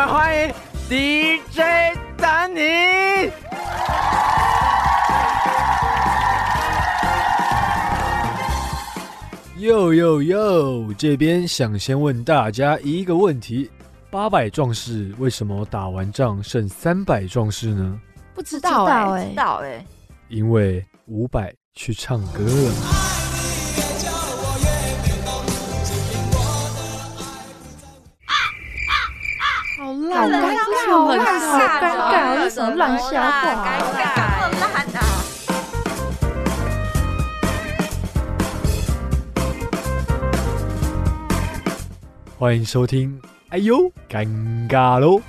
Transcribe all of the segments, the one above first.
们欢迎 DJ 丹尼。哟哟哟！这边想先问大家一个问题：八百壮士为什么打完仗剩三百壮士呢？不知道哎、哎知道哎、因为五百去唱歌了。好好烂啊！尴尬，好冷笑尴尬，这什么烂笑话？尴尬，烂啊！欢迎收听。哎呦，尴尬喽！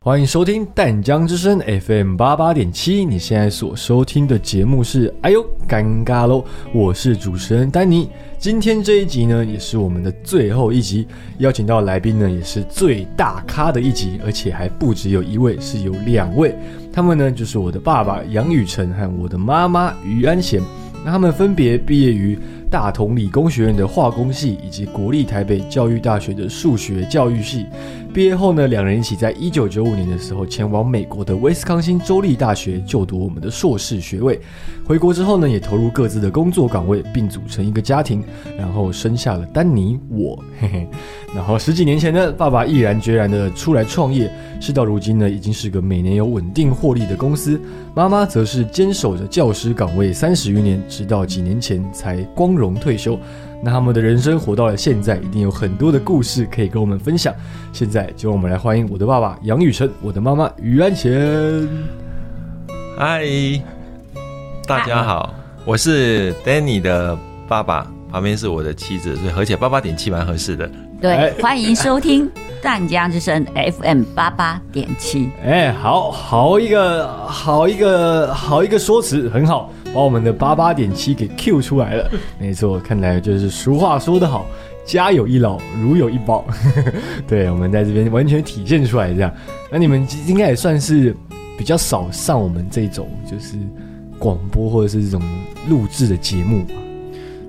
欢迎收听淡江之声 FM 八八点七。你现在所收听的节目是《哎呦，尴尬喽》，我是主持人丹尼。今天这一集呢，也是我们的最后一集，邀请到来宾呢，也是最大咖的一集，而且还不只有一位，是有两位。他们呢，就是我的爸爸杨宇辰和我的妈妈于安贤。那他们分别毕业于大同理工学院的化工系以及国立台北教育大学的数学教育系。毕业后呢，两人一起在一九九五年的时候前往美国的威斯康星州立大学就读我们的硕士学位。回国之后呢，也投入各自的工作岗位，并组成一个家庭，然后生下了丹尼我，嘿嘿。然后十几年前呢，爸爸毅然决然的出来创业，事到如今呢，已经是个每年有稳定获利的公司。妈妈则是坚守着教师岗位三十余年，直到几年前才光荣退休。那他们的人生活到了现在，一定有很多的故事可以跟我们分享。现在就让我们来欢迎我的爸爸杨宇辰，我的妈妈于安贤。嗨，大家好，我是 Danny 的爸爸，旁边是我的妻子，所以合起来八八点七蛮合适的。哎对，欢迎收听湛江之声 FM 八八点七。哎，好好一个好一个好一个说辞，很好，把我们的八八点七给 Q 出来了。没错，看来就是俗话说得好，家有一老，如有一宝。对，我们在这边完全体现出来这样。那你们应该也算是比较少上我们这种就是广播或者是这种录制的节目吧？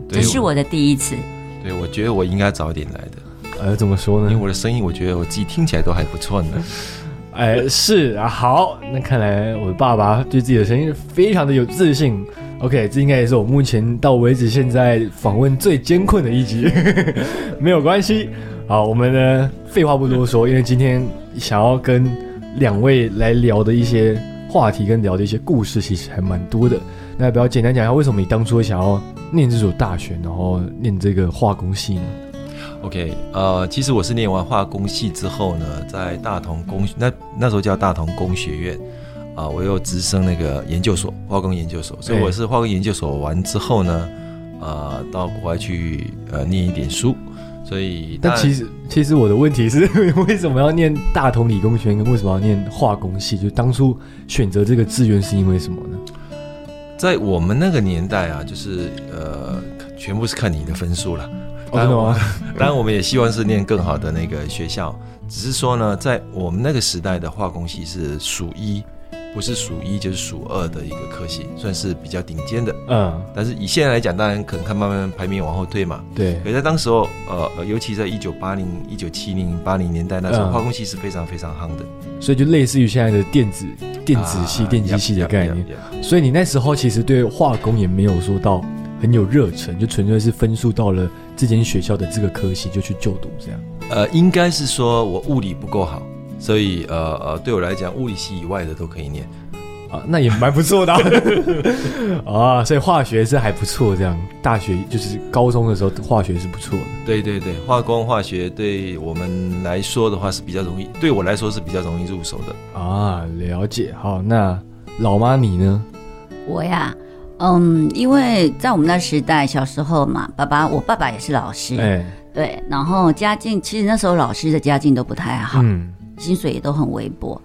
这是我的第一次，对，我觉得我应该早点来的，呃，怎么说呢？因为我的声音，我觉得我自己听起来都还不错呢。哎，是啊，好，那看来我的爸爸对自己的声音非常的有自信。OK，这应该也是我目前到为止现在访问最艰困的一集，没有关系。好，我们呢废话不多说，因为今天想要跟两位来聊的一些话题跟聊的一些故事，其实还蛮多的。那要不要简单讲一下，为什么你当初想要念这所大学，然后念这个化工系呢？OK，呃，其实我是念完化工系之后呢，在大同工那那时候叫大同工学院啊、我又直升那个研究所，化工研究所，所以哎我是化工研究所完之后呢，呃，到国外去呃念一点书，所以但其实，其实我的问题是，为什么要念大同理工学院，跟为什么要念化工系？就当初选择这个志愿是因为什么呢？在我们那个年代啊，就是呃，全部是看你的分数了。哦，真的吗？当然，我们也希望是念更好的那个学校，只是说呢，在我们那个时代的化工系是数一，不是数一就是数二的一个科系，算是比较顶尖的。嗯，但是以现在来讲，当然可能看慢慢排名往后退嘛。对可，是在当时候，呃，呃尤其在一九八零、一九七零、八零年代，那时候嗯化工系是非常非常夯的。所以就类似于现在的电子电子系、啊电机系的概念。yeah, yeah, yeah, yeah 所以你那时候其实对化工也没有说到很有热忱，就纯粹是分数到了这间学校的这个科系就去就读这样。呃，应该是说我物理不够好，所以呃呃，对我来讲，物理系以外的都可以念。啊，那也蛮不错的啊，啊所以化学是还不错，这样大学就是高中的时候化学是不错的。对对对，化工化学对我们来说的话是比较容易，对我来说是比较容易入手的。啊，了解。好，那老妈你呢？我呀，嗯，因为在我们那时代，小时候嘛，爸爸，我爸爸也是老师，哎，对，然后家境其实那时候老师的家境都不太好，嗯，薪水也都很微薄。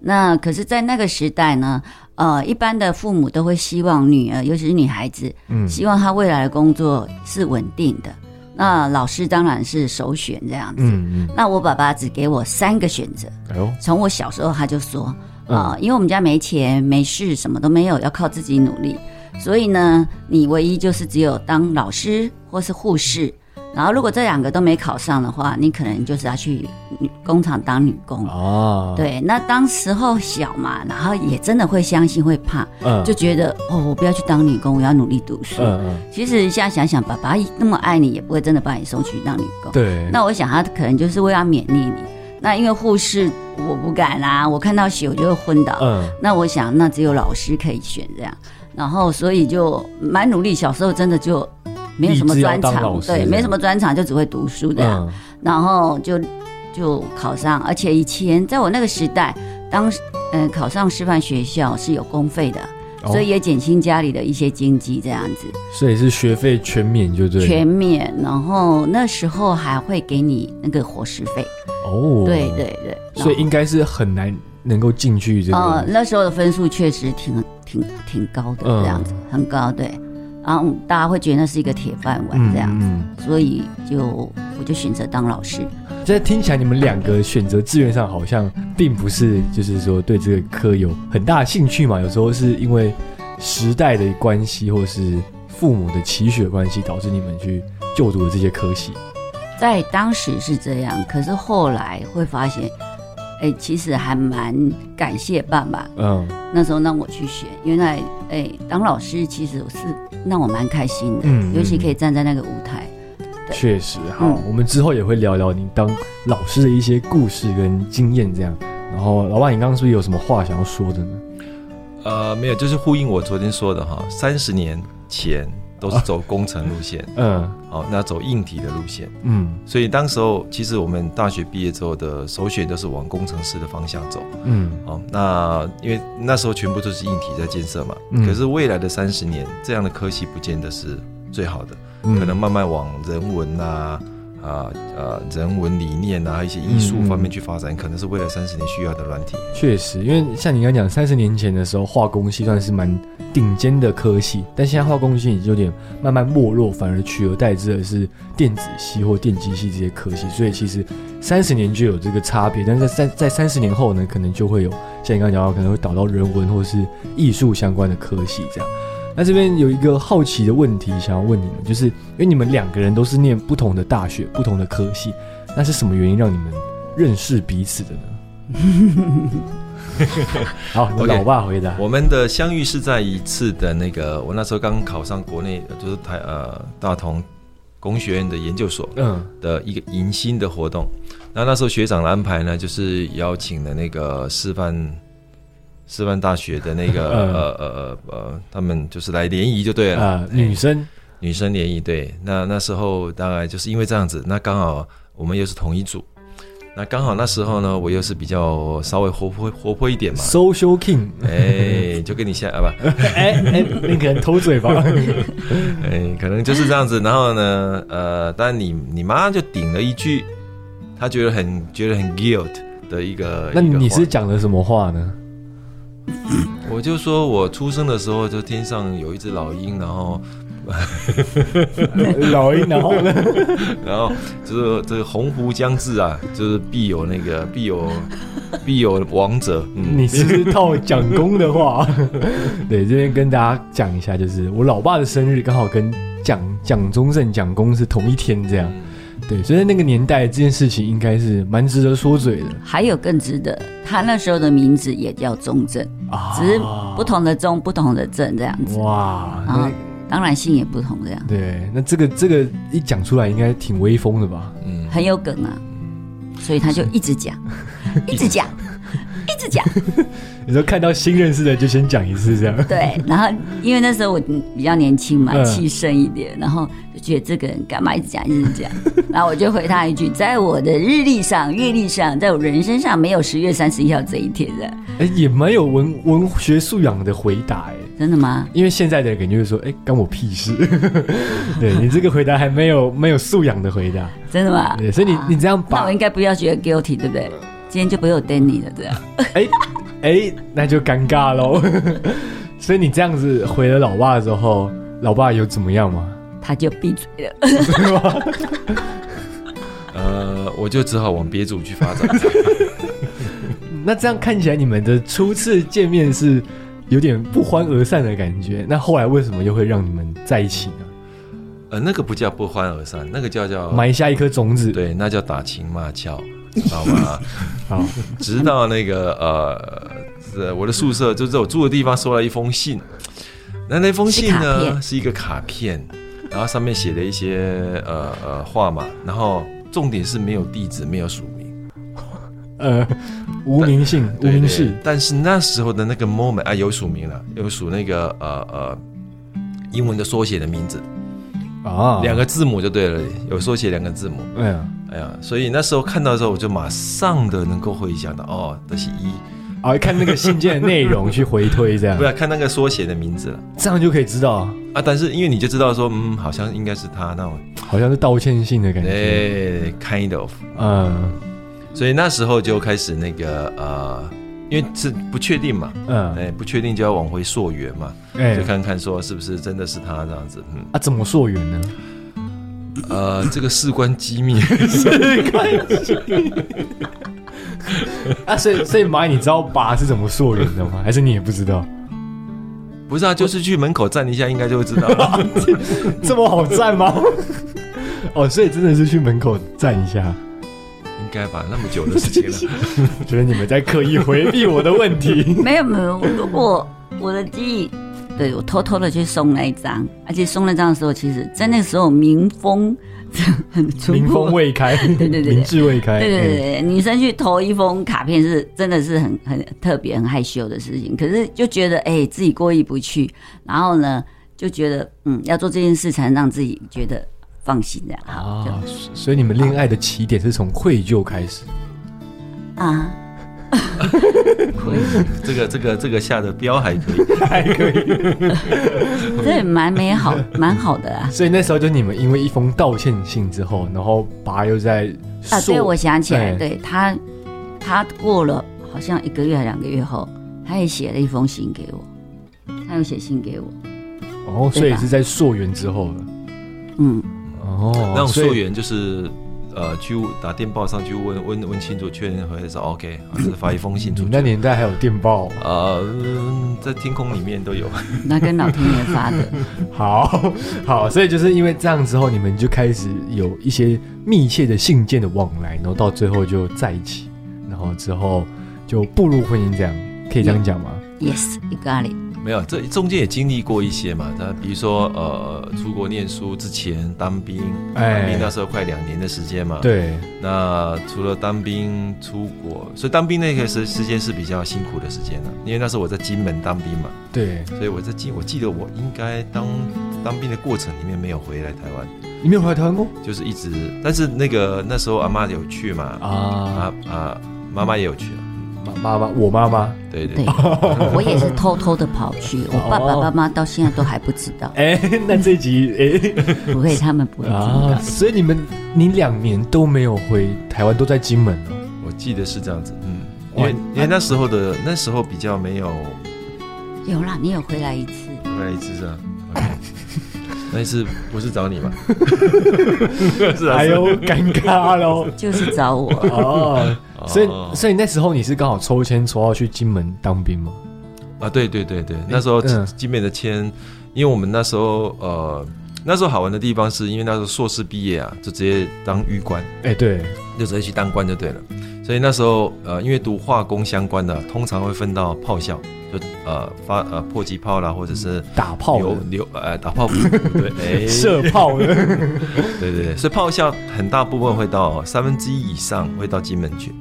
那可是，在那个时代呢，呃，一般的父母都会希望女儿，尤其是女孩子，嗯。希望她未来的工作是稳定的。那老师当然是首选这样子。嗯嗯，那我爸爸只给我三个选择，哎呦，从我小时候他就说，嗯。啊、因为我们家没钱没事，什么都没有，要靠自己努力，所以呢，你唯一就是只有当老师或是护士，然后如果这两个都没考上的话，你可能就是要去工厂当女工。哦，，对，那当时候小嘛，然后也真的会相信会怕，嗯，就觉得哦，我不要去当女工，我要努力读书。嗯嗯，其实现在想想，爸爸那么爱你，也不会真的把你送去当女工。对，那我想他可能就是为了勉励你。那因为护士我不敢啊，我看到血我就会昏倒。嗯那我想，那只有老师可以选这样，然后所以就蛮努力。小时候真的就没有什么专长，对，没什么专长，就只会读书这样。嗯然后就就考上，而且以前在我那个时代，当呃考上师范学校是有公费的，哦所以也减轻家里的一些经济这样子，所以是学费全免，就对了，全免。然后那时候还会给你那个伙食费，哦，对对对。所以应该是很难能够进去这呃，个，那时候的分数确实挺挺挺高的，嗯这样子、很高，对。然后大家会觉得那是一个铁饭碗嗯这样子，嗯，所以就我就选择当老师。现在听起来你们两个选择志愿上好像并不是，就是说对这个科有很大的兴趣嘛，有时候是因为时代的关系，或是父母的期许的关系，导致你们去就读的这些科系。在当时是这样，可是后来会发现，哎，其实还蛮感谢爸爸嗯，那时候让我去选，原来哎当老师其实是让我蛮开心的，嗯尤其可以站在那个舞台。对确实，好，嗯我们之后也会聊聊你当老师的一些故事跟经验，这样。然后，老板，你刚刚是不是有什么话想要说的呢？呃，没有，就是呼应我昨天说的哈，三十年前都是走工程路线，嗯。好，那走硬体的路线，嗯。所以当时候其实我们大学毕业之后的首选都是往工程师的方向走，嗯。好，那因为那时候全部都是硬体在建设嘛，嗯。可是未来的三十年，这样的科系不见得是最好的，嗯。可能慢慢往人文呐、啊，呃，人文理念啊，一些艺术方面去发展，可能是未来三十年需要的软体。确实，因为像你刚讲，三十年前的时候，化工系算是蛮顶尖的科系，但现在化工系已经有点慢慢没落，反而取而代之的是电子系或电机系这些科系，所以其实三十年就有这个差别，但是在三在三十年后呢，可能就会有像你刚刚讲到，可能会导到人文或是艺术相关的科系这样。那这边有一个好奇的问题想要问你们，就是因为你们两个人都是念不同的大学、不同的科系，那是什么原因让你们认识彼此的呢？好，我老爸回答。我们的相遇是在一次的那个，我那时候刚考上国内，就是台呃大同工学院的研究所嗯的一个迎新的活动。那那时候学长的安排呢，就是邀请了那个师范师范大学的那个、嗯。呃呃呃呃，他们就是来联谊就对了。啊、女生，女生联谊，对，那那时候大概就是因为这样子，那刚好我们又是同一组，那刚好那时候呢，我又是比较稍微活泼活泼一点嘛，social king，哎，就跟你现在啊不，哎 哎，那个人偷嘴吧，哎，可能就是这样子。然后呢，呃，但你你妈就顶了一句，她觉得很觉得很 guilt 的一个，那你是讲的什么话呢？我就说我出生的时候就天上有一只老鹰，然后 老鹰，然后呢？然后就是这个鸿鹄将至啊，就是必有那个必有必有王者，嗯，你是不是套蒋公的话？对，这边跟大家讲一下，就是我老爸的生日刚好跟蒋蒋中正蒋公是同一天，这样。对，所以那个年代，这件事情应该是蛮值得说嘴的还有更值得，他那时候的名字也叫中正，啊只是不同的中，不同的正这样子。哇。然后那当然姓也不同，这样对，那这个这个一讲出来，应该挺威风的吧？嗯，很有梗啊，所以他就一直讲，一直讲，一直讲。你说看到新认识的就先讲一次，这样。对，然后因为那时候我比较年轻嘛，嗯气盛一点，然后就觉得这个人干嘛一直讲一直讲，然后我就回他一句，在我的日历上、月历上，在我人生上没有十月三十一号这一天的，哎、也蛮有文文学素养的回答哎，真的吗？因为现在的人感觉就是说，哎、干我屁事。对你这个回答还没有没有素养的回答，真的吗？对，所以你啊你这样把那我应该不要觉得 guilty，对不对？今天就不会有 Danny。哎哎、那就尴尬喽。所以你这样子回了老爸之后，老爸有怎么样吗？他就闭嘴了。呃，我就只好往别组去发展。那这样看起来你们的初次见面是有点不欢而散的感觉，那后来为什么又会让你们在一起呢？呃，那个不叫不欢而散，那个叫叫埋下一颗种子。，对，那叫打情骂俏，知道吗？好，直到那个呃，是我的宿舍就是我住的地方收了一封信，那那封信呢片。是一个卡片，然后上面写了一些呃呃话嘛，然后重点是没有地址，没有署名，呃，无名姓，无名氏，但是那时候的那个 moment 啊，有署名了，有署那个呃呃英文的缩写的名字，啊，两个字母就对了，有缩写两个字母。哎呀，哎呀，所以那时候看到的时候，我就马上的能够回想到，哦，这是一，啊，看那个信件的内容去回推，这样。不，要看那个缩写的名字了。这样就可以知道，啊。但是因为你就知道说，嗯，好像应该是他那种，好像是道歉信的感觉。对，kind of。嗯。所以那时候就开始那个呃，因为是不确定嘛，嗯，哎，不确定就要往回溯源嘛，哎。就，看看说是不是真的是他这样子，嗯，啊，怎么溯源呢？呃，这个事关机密。事关机密，啊，所以所以蚂蚁，你知道拔是怎么溯源的吗？还是你也不知道？不是啊，就是去门口站一下，应该就会知道了。这么好站吗？哦，所以真的是去门口站一下。应该吧，那么久的事情了。我 觉得你们在刻意回避我的问题。没有没有，如果我的记忆，对我偷偷的去送那一张，而且送那张的时候，其实在那个时候民风很淳民朴风未开，对对对民智未开。对对女生去投一封卡片是真的是很很特别、很害羞的事情。可是就觉得哎、自己过意不去，然后呢就觉得嗯要做这件事才能让自己觉得放心这样。啊，所以你们恋爱的起点是从愧疚开始。啊，这个这个这个下的标还可以，还可以。这也蛮美好，蛮好的啊。所以那时候就你们因为一封道歉信之后，然后爸又在啊，对，我想起来，哎对他，他过了好像一个月还两个月后，他也写了一封信给我，他有写信给我，哦，所以是在溯源之后了。嗯，哦，那种溯源就是呃去打电报上去问问问清楚，确认回来说 OK，啊，就是发一封信出去。那年代还有电报。呃，嗯在天空里面都有。那跟老天爷发的，好好，所以就是因为这样之后，你们就开始有一些密切的信件的往来，然后到最后就在一起，然后之后就步入婚姻，这样可以这样讲吗？Yes，you got it。没有，这中间也经历过一些嘛。他比如说呃，出国念书之前当兵，哎当兵那时候快两年的时间嘛。。对，那除了当兵出国，所以当兵那个时时间是比较辛苦的时间了，因为那时候我在金门当兵嘛，对，所以我在金，我记得我应该当当兵的过程里面没有回来台湾，你没有回来台湾过就是一直，但是那个那时候阿妈有去嘛，啊？啊啊，妈妈也有去了，妈妈，我妈妈，对对我也是偷偷的跑去，我爸爸妈妈到现在都还不知道，哎，那这集哎不会，他们不会知啊，道。所以你们你两年都没有回台湾，都在金门哦。我记得是这样子，嗯，因哇为因为那时候的那时候比较没有有啦，你有回来一次，回来一次是吧 那一次不是找你吗？是啊，哎呦，尴尬喽！就是找我。哦，所以哦。所以那时候你是刚好抽签抽到去金门当兵吗？啊，对对对对，那时候嗯。金门的签，因为我们那时候呃，那时候好玩的地方是因为那时候硕士毕业啊，就直接当狱官，哎，对，就直接去当官就对了。所以那时候呃，因为读化工相关的，通常会分到炮校，就呃发呃迫击炮啦，或者是打炮流的，流呃打炮不对，哎，射炮的，对对对，所以炮校很大部分会到三分之一以上会到金门去，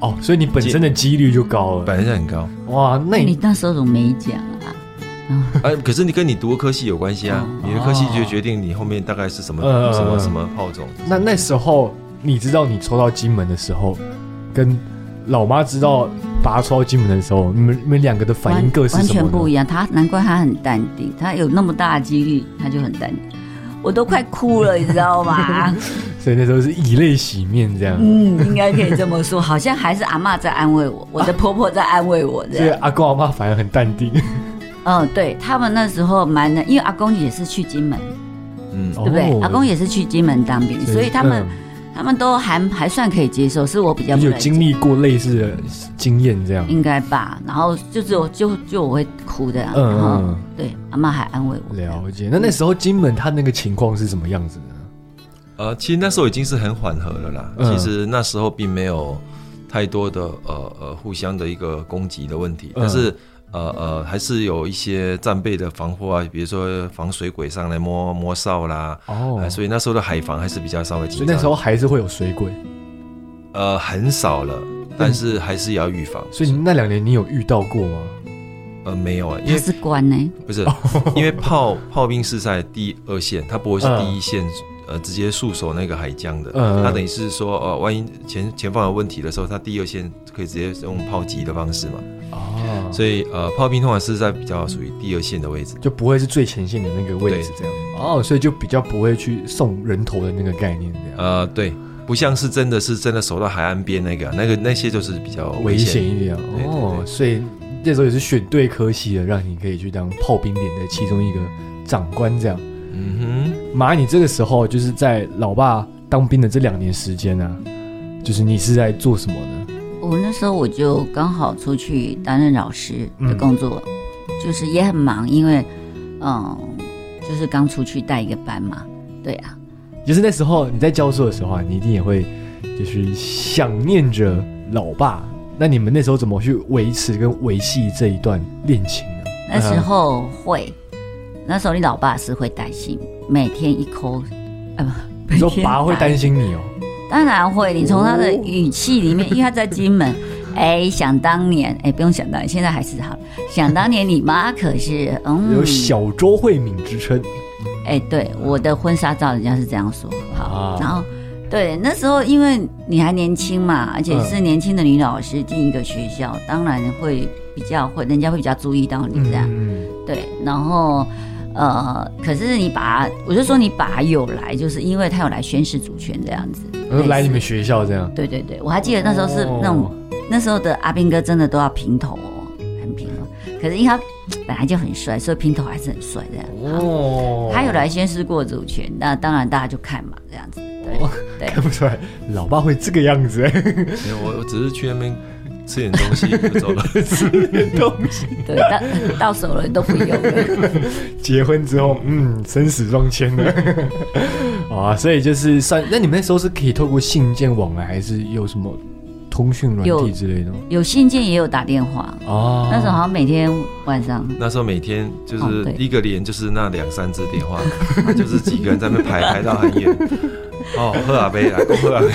哦，所以你本身的几率就高了。本身就很高。哇，那那你你那时候怎么没讲啊？啊，可是你跟你读的科系有关系啊，哦你的科系就决定你后面大概是什么、嗯什么什么炮种。那那时候你知道你抽到金门的时候，跟老妈知道把他抽到金门的时候，你们你们两个的反应各是完什么呢？全不一样。他难怪他很淡定，他有那么大的几率，他就很淡定。我都快哭了，你知道吗？所以那时候是以泪洗面这样。嗯，应该可以这么说，好像还是阿嬷在安慰我，我的婆婆在安慰我这样。所以阿公阿妈反而很淡定，嗯，对他们那时候蛮的，因为阿公也是去金门，嗯，对不对？哦阿公也是去金门当兵，所以他们嗯他们都还还算可以接受，是我比较就是有经历过类似的经验这样。应该吧。然后就只有就就我会哭的、啊，嗯然后嗯对阿妈还安慰我。了解。那那时候金门他那个情况是什么样子呢？呃，其实那时候已经是很缓和了啦。嗯其实那时候并没有太多的呃呃互相的一个攻击的问题，嗯但是呃呃还是有一些战备的防护啊，比如说防水鬼上来摸摸哨啦。哦呃所以那时候的海防还是比较稍微紧张。所以那时候还是会有水鬼。呃很少了，但是还是要预防。所以那两年你有遇到过吗？呃没有啊，因为是关呢、不是因为炮 炮兵是在第二线，它不会是第一线。呃，直接束守那个海疆的，嗯它等于是说，呃，万一前前方有问题的时候，它第二线可以直接用炮击的方式嘛。哦，所以，呃，炮兵通常是在比较属于第二线的位置。就不会是最前线的那个位置这样。哦，所以就比较不会去送人头的那个概念这样。呃，对，不像是真的是真的守到海岸边那个，那个那些就是比较危险险。一点对对哦，所以那时候也是选对科系的，让你可以去当炮兵连的其中一个长官这样。嗯哼马，你这个时候就是在老爸当兵的这两年时间啊，就是你是在做什么呢？我那时候我就刚好出去担任老师的工作，就是也很忙，因为嗯，就是刚出去带一个班嘛，对啊，就是那时候你在教书的时候啊，你一定也会就是想念着老爸。那你们那时候怎么去维持跟维系这一段恋情呢？那时候会，那时候你老爸是会担心，每天一抠，啊不，你说爸会担心你哦，当然会，你从他的语气里面，因为他在金门，哎，想当年，哎，不用想当年，现在还是好了。想当年你妈可是，嗯，有小周慧敏之称。哎，对，我的婚纱照人家是这样说，好，啊然后。对，那时候因为你还年轻嘛，而且是年轻的女老师进一个学校，当然会比较会，人家会比较注意到你这样。嗯，对，然后呃，可是你把我就说你把有来，就是因为他有来宣誓主权这样子。来你们学校这样。对对对，我还记得那时候是那种、哦那时候的阿兵哥真的都要平头哦，很平哦。可是因为他 本来就很帅，所以平头还是很帅这样。哦他有来宣誓过主权，那当然大家就看嘛，这样子。对、哦对看不出来，老爸会这个样子，哼，没有，我我只是去那边吃点东西就走了。吃点东西。对，到到手了都不用了。结婚之后，嗯，生死状签了。啊，所以就是算，那你们那时候是可以透过信件往来，还是有什么通讯软有体之类的吗？有信件也有打电话，哦，那时候好像每天晚上。那时候每天就是一个连就是那两三支电话，就是几个人在那排排到很远。哦，喝阿杯来，喝阿杯。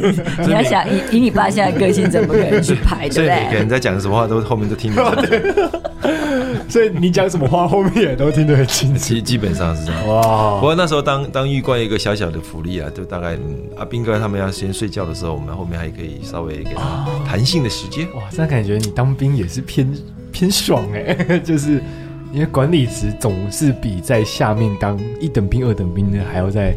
你要想以以你爸现在个性，怎么可能去排，所对不对？以每个人在讲什么话都后面都听得清楚。所以你讲什么话，后面也都听得很清楚。其基本上是这样。哇不哇，过那时候当当玉冠一个小小的福利啊，就大概嗯，阿兵哥他们要先睡觉的时候，我们后面还可以稍微给他弹性的时间。哇，这样感觉你当兵也是偏偏爽哎，就是因为管理职总是比在下面当一等兵、二等兵的还要再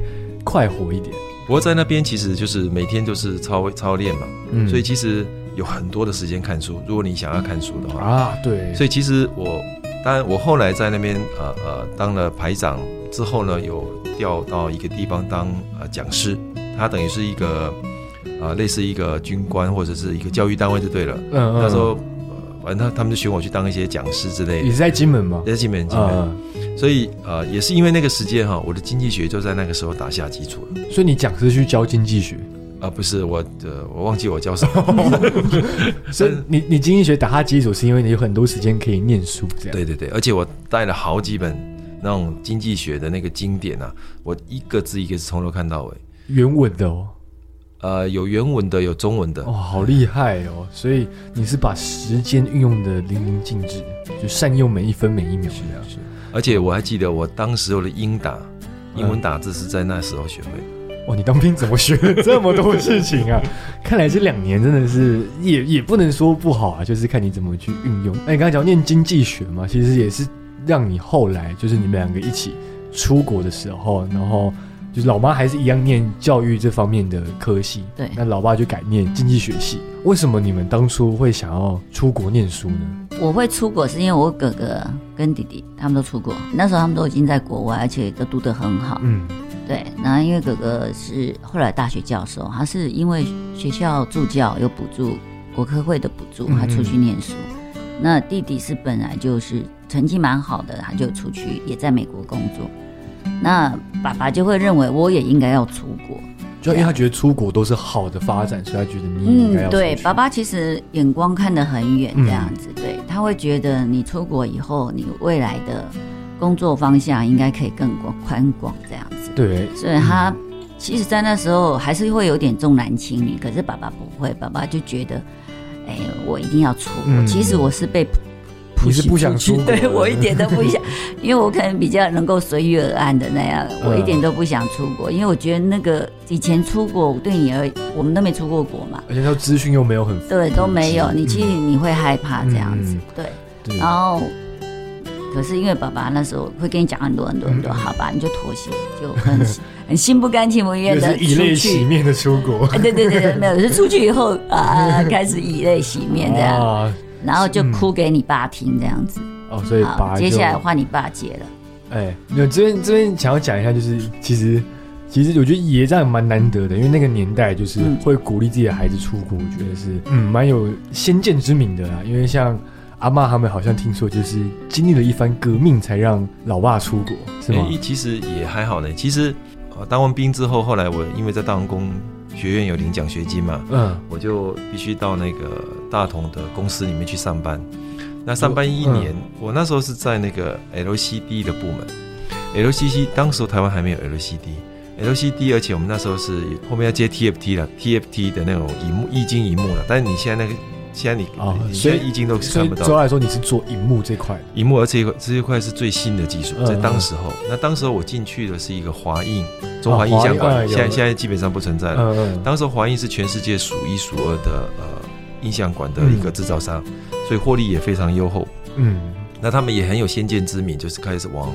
快活一点。不过在那边其实就是每天都是操操练嘛，嗯所以其实有很多的时间看书。如果你想要看书的话，啊，对，所以其实我当然我后来在那边呃呃当了排长之后呢，有调到一个地方当呃讲师，他等于是一个呃类似一个军官或者是一个教育单位就对了。嗯嗯那时候呃反正他他们就选我去当一些讲师之类的，也是在金门吗？也在金门金门。嗯，所以呃也是因为那个时间哈，我的经济学就在那个时候打下基础了。所以你讲师去教经济学，啊，不是我呃，我忘记我教什么。所以你你经济学打下基础，是因为你有很多时间可以念书，这样。对对对，而且我带了好几本那种经济学的那个经典啊，我一个字一个字从头看到尾。原文的哦，呃，有原文的，有中文的。哦，好厉害哦！所以你是把时间运用的淋漓尽致，就善用每一分每一秒这样。是而且我还记得我当时候的英打，英文打字是在那时候学会的。哇，你当兵怎么学了这么多事情啊？看来这两年真的是也也不能说不好啊，就是看你怎么去运用。那你刚才讲念经济学嘛，其实也是让你后来就是你们两个一起出国的时候，然后就是老妈还是一样念教育这方面的科系，对那老爸就改念经济学系。为什么你们当初会想要出国念书呢？我会出国是因为我哥哥跟弟弟他们都出国，那时候他们都已经在国外，而且都读得很好。嗯，对，然后因为哥哥是后来大学教授，他是因为学校助教有补助，国科会的补助，他出去念书。那弟弟是本来就是成绩蛮好的，他就出去也在美国工作。那爸爸就会认为我也应该要出国，就因为他觉得出国都是好的发展，所以他觉得你应该要嗯，对，爸爸其实眼光看得很远，嗯。这样子，对他会觉得你出国以后，你未来的工作方向应该可以更广宽广这样子。对，所以他其实，在那时候还是会有点重男轻女，可是爸爸不会，爸爸就觉得，哎，我一定要出国。嗯。其实我是被你是不想出国对我一点都不想，因为我可能比较能够随遇而安的那样，嗯我一点都不想出国，因为我觉得那个以前出国对你而我们都没出过国嘛，而且他资讯又没有很对，都没有，你其实嗯你会害怕这样子嗯，对。对然后，可是因为爸爸那时候会跟你讲很多很多很多，嗯好吧，你就妥协，就很很心不甘情不愿就的是以泪。洗面的出国，哎，对对对对，没有，是出去以后 啊，开始以泪洗面这样，啊，然后就哭给你爸听这样子。哦，所以好，爸就接下来换你爸接了。哎，没有这边这边想要讲一下，就是其实其实我觉得爷这样蛮难得的，因为那个年代就是嗯会鼓励自己的孩子出国，我觉得是嗯蛮有先见之明的啦。因为像阿妈他们好像听说就是经历了一番革命才让老爸出国，是吗？诶其实也还好呢。其实呃，当完兵之后，后来我因为在大航空学院有领奖学金嘛，嗯我就必须到那个大同的公司里面去上班。那上班一年，我那时候是在那个 LCD 的部门，LCC 当时候台湾还没有 LCD，LCD，而且我们那时候是后面要接 TFT 了，TFT 的那种荧幕液晶荧幕了。但是你现在那个，现在你哦你所以现在液晶都看不到的。主要来说，你是做荧幕这块的，荧幕，而且这一块是最新的技术，嗯在当时候。那当时候我进去的是一个华映，中华印象馆，现在有现在基本上不存在了。嗯嗯，当时华映是全世界数一数二的呃印象馆的一个制造商，所以获利也非常优厚。嗯那他们也很有先见之明，就是开始往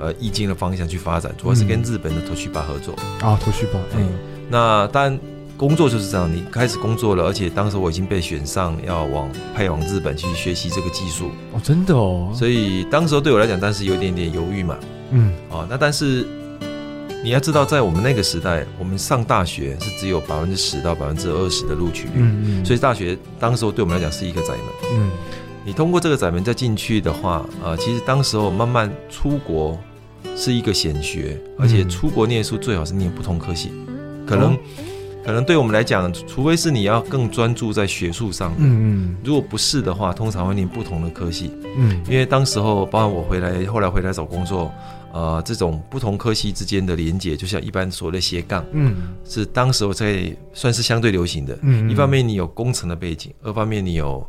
呃易经的方向去发展，主要是跟日本的 Toshiba 合作。啊，头绪吧，嗯那当然工作就是这样，你开始工作了，而且当时我已经被选上要往派往日本去学习这个技术，哦，真的哦，所以当时候对我来讲，当时有一点点犹豫嘛。嗯。哦，那但是你要知道，在我们那个时代，我们上大学是只有百分之十到百分之二十的录取率，嗯嗯，所以大学当时候对我们来讲是一个窄门。嗯。你通过这个窄门再进去的话，呃，其实当时候慢慢出国是一个显学，而且出国念书最好是念不同科系，可能、哦可能对我们来讲，除非是你要更专注在学术上，嗯如果不是的话，通常会念不同的科系，嗯。嗯因为当时候包括我回来，后来回来找工作。呃，这种不同科系之间的连接，就像一般所谓的斜杠，嗯。是当时候在算是相对流行的。嗯，一方面你有工程的背景，二方面你有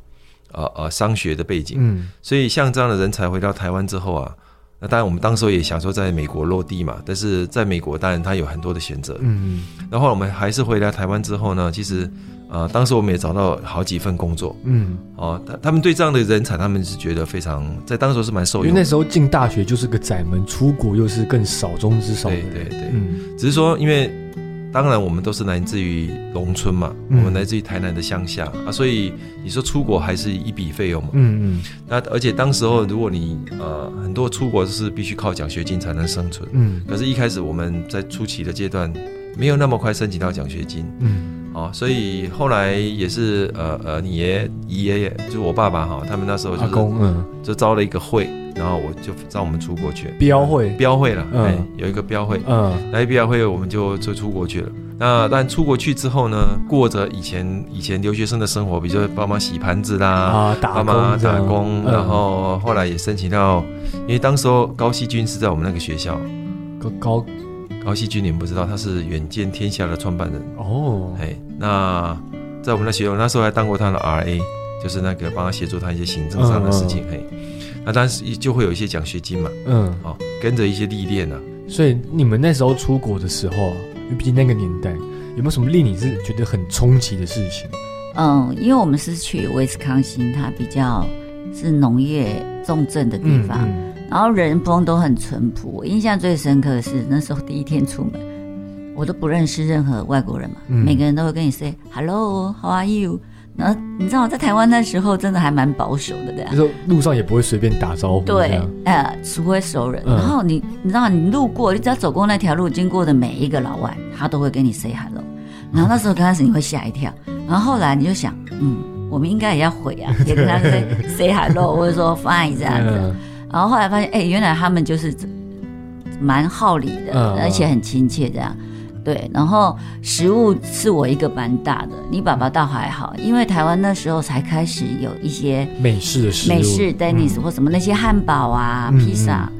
呃呃商学的背景，嗯。所以像这样的人才回到台湾之后啊，那当然我们当时候也想说在美国落地嘛，但是在美国当然他有很多的选择。嗯然后我们还是回来台湾之后呢，其实呃当时我们也找到好几份工作嗯，哦，他他们对这样的人才他们是觉得非常在当时候是蛮受用因为。那时候进大学就是个窄门，出国又是更少中之少的对人，对对，嗯只是说因为。当然，我们都是来自于农村嘛，嗯。我们来自于台南的乡下啊，所以你说出国还是一笔费用嘛。嗯嗯。那而且当时候，如果你呃很多出国是必须靠奖学金才能生存，嗯。可是，一开始我们在初期的阶段没有那么快申请到奖学金。嗯。哦，所以后来也是呃呃，你爷姨爷爷就是我爸爸哈，他们那时候就是公嗯。就招了一个会，然后我就让我们出国去。标会。标会了，嗯。哎，有一个标会，嗯。来标会我们就就出国去了。那但出国去之后呢，过着以前以前留学生的生活，比如说帮忙洗盘子啦，啊打帮忙工打工，嗯。然后后来也申请到，因为当时候高希军是在我们那个学校，高高。高希军你们不知道，他是远见天下的创办人，哦。哎，那在我们的学校那时候还当过他的 RA，就是那个帮他协助他一些行政上的事情，嘿，那当时就会有一些奖学金嘛，嗯，哦，跟着一些历练啊，所以你们那时候出国的时候啊，因为毕竟那个年代，有没有什么令你是觉得很冲击的事情？嗯，因为我们是去威斯康星，它比较是农业重镇的地方，嗯然后人风都很淳朴。我印象最深刻的是那时候第一天出门，我都不认识任何外国人嘛，嗯。每个人都会跟你 say hello，how are you，然后你知道在台湾那时候真的还蛮保守的，这样就。是路上也不会随便打招呼，这对样，呃，除非熟人。嗯然后你你知道你路过，你只要走过那条路，经过的每一个老外，他都会跟你 say hello。然后那时候刚开始你会吓一跳，然后后来你就想，嗯，我们应该也要回啊，也跟他 say say hello，或者说 fine 这样子。嗯然后后来发现，哎、原来他们就是蛮好礼的，嗯而且很亲切这样。对，然后食物是我一个蛮大的，你爸爸倒还好，因为台湾那时候才开始有一些美式的食物，美式 Dennis、嗯或什么那些汉堡啊、嗯披萨、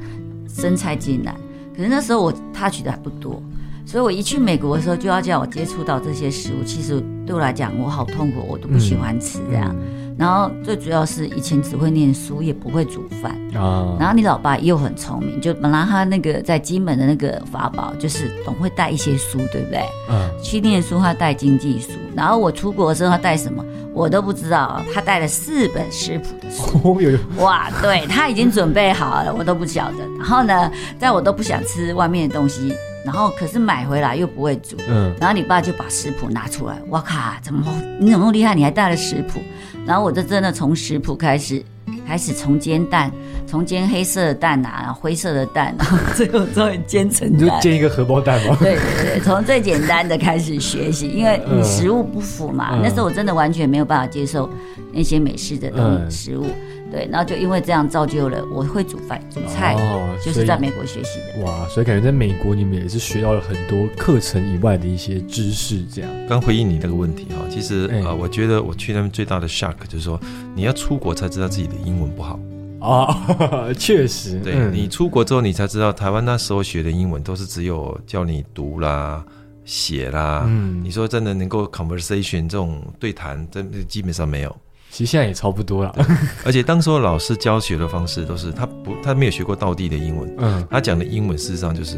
生菜进来，可是那时候我 touch 的还不多，所以我一去美国的时候就要叫我接触到这些食物，其实对我来讲我好痛苦，我都不喜欢吃这样。然后最主要是以前只会念书，也不会煮饭。啊，然后你老爸又很聪明，就本来他那个在金门的那个法宝，就是总会带一些书，对不对？嗯，去念书他带经济书，然后我出国的时候他带什么，我都不知道。他带了四本食谱的书，哦哇，对他已经准备好了，我都不晓得。然后呢，在我都不想吃外面的东西，然后可是买回来又不会煮，嗯然后你爸就把食谱拿出来，哇靠，怎么你怎么那么厉害？你还带了食谱？然后我就真的从食谱开始，开始从煎蛋，从煎黑色的蛋啊，然后灰色的蛋，然 后最后终于煎成你就。煎一个荷包蛋吗？对对对，从最简单的开始学习，因为你食物不符嘛。嗯那时候我真的完全没有办法接受那些美式的东嗯食物，对，然后就因为这样造就了我会煮饭、煮菜，哦就是在美国学习的。哇，所以感觉在美国你们也是学到了很多课程以外的一些知识，这样。刚回应你那个问题哈，其实哎呃，我觉得我去那边最大的 shock 就是说，你要出国才知道自己的英文不好。啊，确实，对、嗯你出国之后，你才知道台湾那时候学的英文都是只有叫你读啦、写啦。嗯你说真的能够 conversation 这种对谈，真的基本上没有。其实现在也差不多了。而且当时候老师教学的方式都是他不他没有学过道地的英文，嗯。他讲的英文事实上就是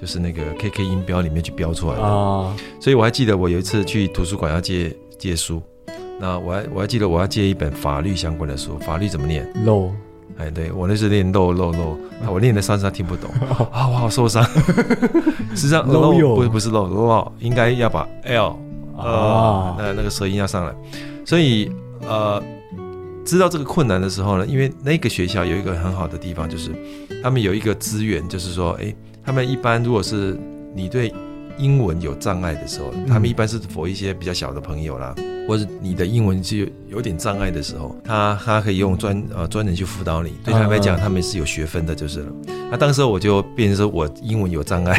就是那个 KK 音标里面去标出来的。啊，所以我还记得我有一次去图书馆要借借书，那我还我还记得我要借一本法律相关的书，法律怎么念？漏。哎，对我那是念漏漏漏，啊我念的三声他听不懂。啊，我好受伤。实际上漏漏有。不是不是漏漏，应该要把 L 啊。啊，那那个舌音要上来，所以呃。知道这个困难的时候呢，因为那个学校有一个很好的地方，就是他们有一个资源，就是说，哎，他们一般如果是你对英文有障碍的时候，他们一般是否一些比较小的朋友啦，或者你的英文就有点障碍的时候，他他可以用专呃专人去辅导你。对他们来讲，他们是有学分的，就是了。那当时我就变成说我英文有障碍，